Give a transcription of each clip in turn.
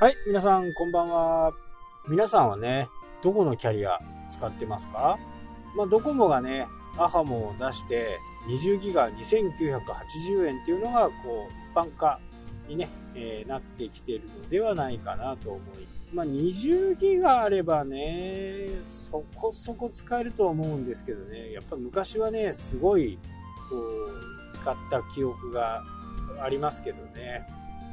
はい、皆さんこんばんは。皆さんはね、どこのキャリア使ってますか？まあ、ドコモがね、アハモを出して20ギガ2980円っていうのが、こう、一般化にね、えー、なってきてるのではないかなと思いまあ、20ギガあればね、そこそこ使えると思うんですけどね、やっぱ昔はね、すごい、こう、使った記憶がありますけどね。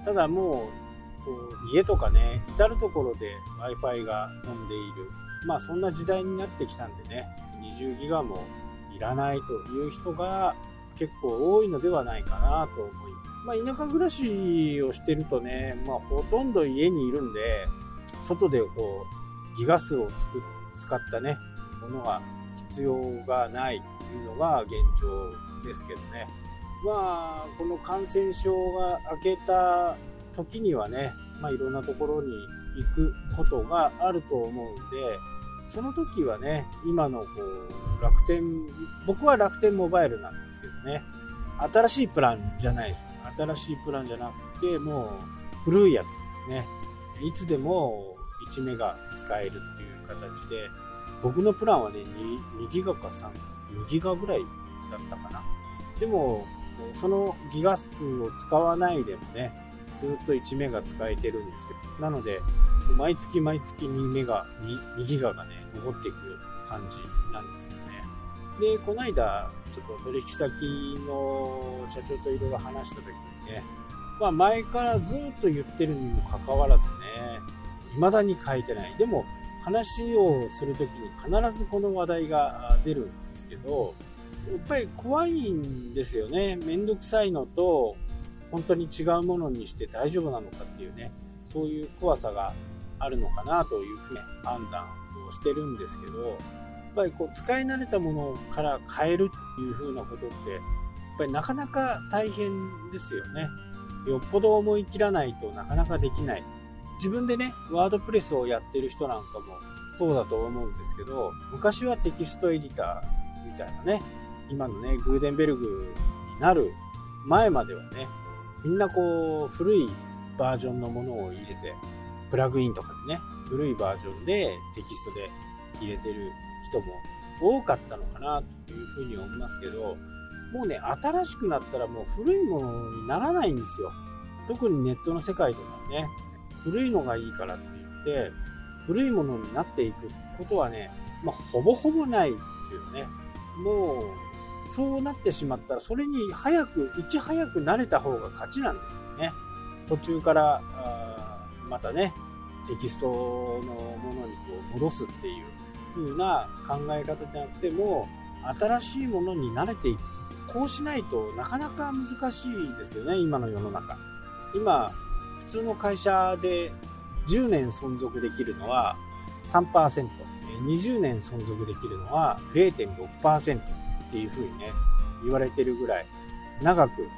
ただもう、こう家とかね、至る所で Wi-Fi が飛んでいる。まあそんな時代になってきたんでね、20ギガもいらないという人が結構多いのではないかなと思います。まあ田舎暮らしをしてるとね、まあほとんど家にいるんで、外でこう、ギガ数をつく使ったね、ものが必要がないというのが現状ですけどね。まあ、この感染症が明けた時にはね、まあ、いろんなところに行くことがあると思うんで、その時はね、今のこう楽天、僕は楽天モバイルなんですけどね、新しいプランじゃないです。新しいプランじゃなくて、もう古いやつですね。いつでも1メガ使えるという形で、僕のプランはね、2, 2ギガか3、2ギガぐらいだったかな。でも、そのギガ数を使わないでもね、ずっと1メガ使えてるんですよ。なので、毎月毎月2メガ、2, 2ギガがね、残っていく感じなんですよね。で、この間、ちょっと取引先の社長といろいろ話した時にね、まあ前からずっと言ってるにもかかわらずね、未だに変えてない。でも、話をするときに必ずこの話題が出るんですけど、やっぱり怖いんですよね。めんどくさいのと、本当に違うものにして大丈夫なのかっていうね、そういう怖さがあるのかなというふうに判断をしてるんですけど、やっぱりこう使い慣れたものから変えるっていうふうなことって、やっぱりなかなか大変ですよね。よっぽど思い切らないとなかなかできない。自分でね、ワードプレスをやってる人なんかもそうだと思うんですけど、昔はテキストエディターみたいなね、今のね、グーデンベルグになる前まではね、みんなこう、古いバージョンのものを入れて、プラグインとかでね、古いバージョンでテキストで入れてる人も多かったのかなというふうに思いますけど、もうね、新しくなったらもう古いものにならないんですよ。特にネットの世界とかね、古いのがいいからって言って、古いものになっていくことはね、まあ、ほぼほぼないですよね。もう、そうなってしまったら、それに早く、いち早く慣れた方が勝ちなんですよね。途中から、またね、テキストのものにこう戻すっていう風な考え方じゃなくても、新しいものに慣れていく。こうしないとなかなか難しいですよね、今の世の中。今、普通の会社で10年存続できるのは3%、20年存続できるのは0.6%。っていうふうにね、言われてるぐらい、長く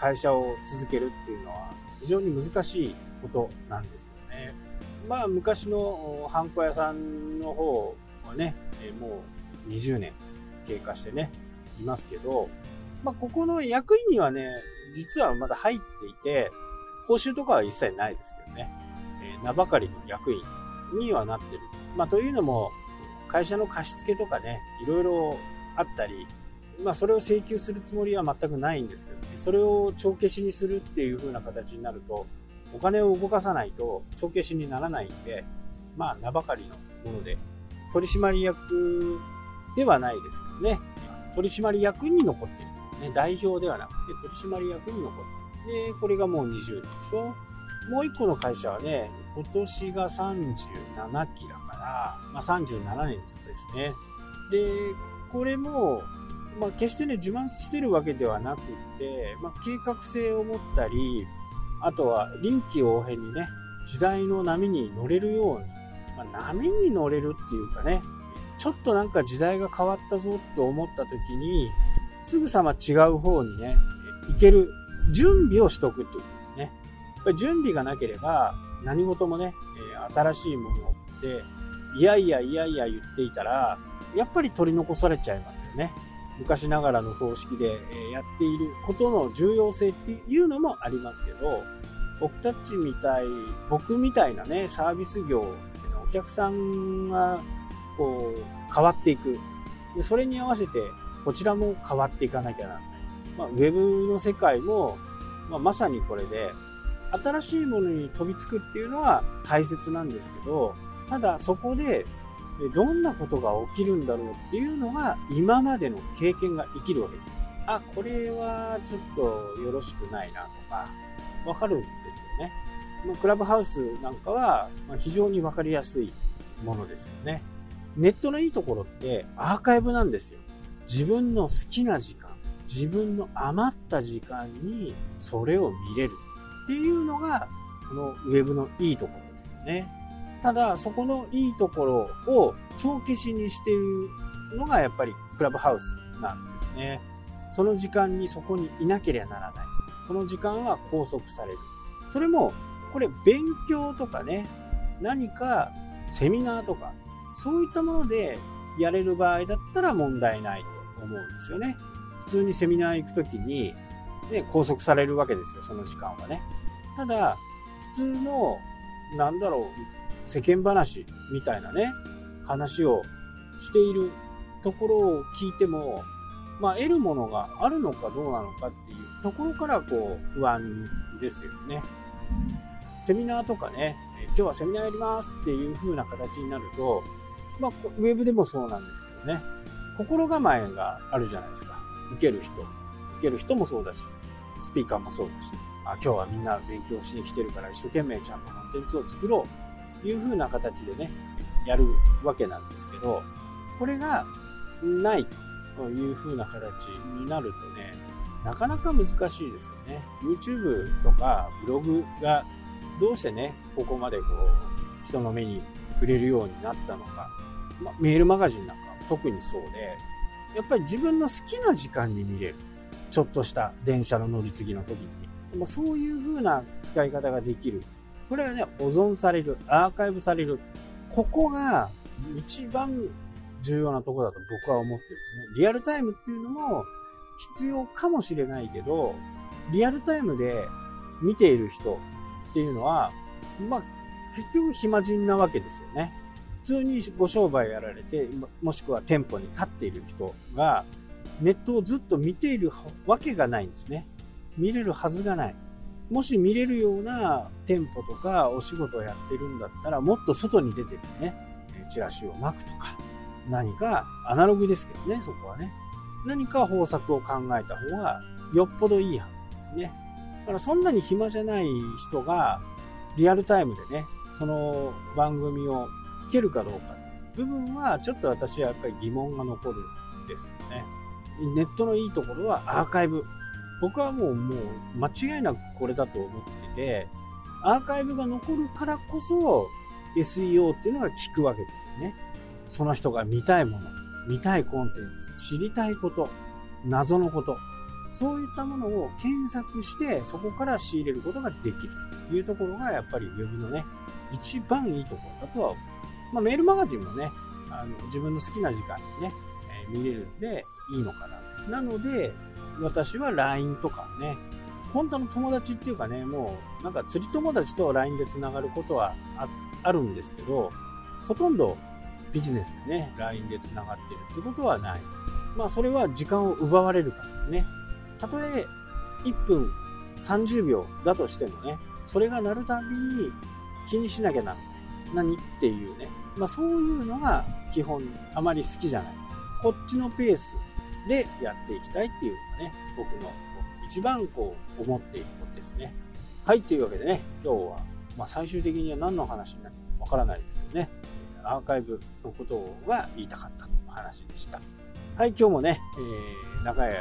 会社を続けるっていうのは非常に難しいことなんですよね。まあ昔のハンコ屋さんの方はね、もう20年経過してね、いますけど、まあここの役員にはね、実はまだ入っていて、報酬とかは一切ないですけどね、え、名ばかりの役員にはなってる。まあというのも、会社の貸付とかね、いろいろあったり、まあ、それを請求するつもりは全くないんですけどね、それを帳消しにするっていう風な形になると、お金を動かさないと帳消しにならないんで、まあ、名ばかりのもので、取締役ではないですけどね、取締役に残ってる。ね、代表ではなくて取締役に残ってる。で、これがもう20年でしょ。もう一個の会社はね、今年が37期だから、まあ、37年ずつですね。で、これも、まあ、決してね、自慢してるわけではなくって、まあ、計画性を持ったり、あとは臨機応変にね、時代の波に乗れるように、まあ、波に乗れるっていうかね、ちょっとなんか時代が変わったぞって思った時に、すぐさま違う方にね、行ける準備をしとくっていうことですね。やっぱり準備がなければ、何事もね、新しいもので、いやいやいやいや言っていたら、やっぱり取り残されちゃいますよね。昔ながらの方式でやっていることの重要性っていうのもありますけど、僕たちみたい、僕みたいなね、サービス業のお客さんが、こう、変わっていく。で、それに合わせて、こちらも変わっていかなきゃならない。まあ、ウェブの世界も、まあ、まさにこれで、新しいものに飛びつくっていうのは大切なんですけど、ただそこでどんなことが起きるんだろうっていうのが今までの経験が生きるわけです。あ、これはちょっとよろしくないなとか、わかるんですよね。クラブハウスなんかは非常にわかりやすいものですよね。ネットのいいところってアーカイブなんですよ。自分の好きな時間、自分の余った時間にそれを見れるっていうのが、このウェブのいいところですよね。ただ、そこのいいところを帳消しにしているのがやっぱりクラブハウスなんですね。その時間にそこにいなければならない。その時間は拘束される。それも、これ勉強とかね、何かセミナーとか、そういったものでやれる場合だったら問題ないと思うんですよね。普通にセミナー行くときに、ね、拘束されるわけですよ、その時間はね。ただ、普通の、なんだろう、世間話みたいなね、話をしているところを聞いても、まあ、得るものがあるのかどうなのかっていうところからこう不安ですよね。セミナーとかね、今日はセミナーやりますっていう風な形になると、まあ、ウェブでもそうなんですけどね、心構えがあるじゃないですか。受ける人。受ける人もそうだし、スピーカーもそうだし、あ今日はみんな勉強しに来てるから一生懸命ちゃんとコンテンツを作ろういう風な形でね、やるわけなんですけど、これがないという風な形になるとね、なかなか難しいですよね。YouTube とかブログがどうしてね、ここまでこう、人の目に触れるようになったのか、ま、メールマガジンなんか特にそうで、やっぱり自分の好きな時間に見れる。ちょっとした電車の乗り継ぎの時に。まそういう風な使い方ができるこれはね、保存される、アーカイブされる。ここが一番重要なところだと僕は思ってるんですね。リアルタイムっていうのも必要かもしれないけど、リアルタイムで見ている人っていうのは、まあ、結局暇人なわけですよね。普通にご商売やられて、もしくは店舗に立っている人が、ネットをずっと見ているわけがないんですね。見れるはずがない。もし見れるような店舗とかお仕事をやってるんだったら、もっと外に出ててね、チラシを巻くとか、何か、アナログですけどね、そこはね。何か方策を考えた方がよっぽどいいはずですね。だからそんなに暇じゃない人が、リアルタイムでね、その番組を聞けるかどうか、部分はちょっと私はやっぱり疑問が残るんですよね。ネットのいいところはアーカイブ。僕はもう、もう、間違いなくこれだと思ってて、アーカイブが残るからこそ、SEO っていうのが効くわけですよね。その人が見たいもの、見たいコンテンツ、知りたいこと、謎のこと、そういったものを検索して、そこから仕入れることができるというところが、やっぱり Web のね、一番いいところだとは思う。まあ、メールマガジンもね、あの自分の好きな時間にね、えー、見れるんでいいのかな。なので、私は LINE とかね、本当の友達っていうかね、もうなんか釣り友達と LINE で繋がることはあるんですけど、ほとんどビジネスでね、LINE で繋がってるってことはない。まあそれは時間を奪われるからですね。たとえ1分30秒だとしてもね、それが鳴るたびに気にしなきゃならない。何っていうね。まあそういうのが基本あまり好きじゃない。こっちのペースでやっていきたいっていうのがね、僕の一番こう思っていることですね。はい、というわけでね、今日は、まあ、最終的には何の話になるかわからないですけどね、アーカイブのことが言いたかったお話でした。はい、今日もね、えー、長い間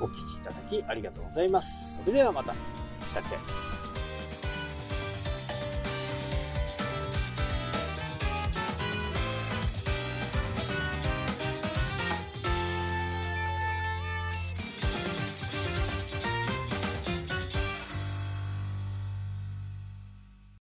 お聴きいただきありがとうございます。それではまた。したっけ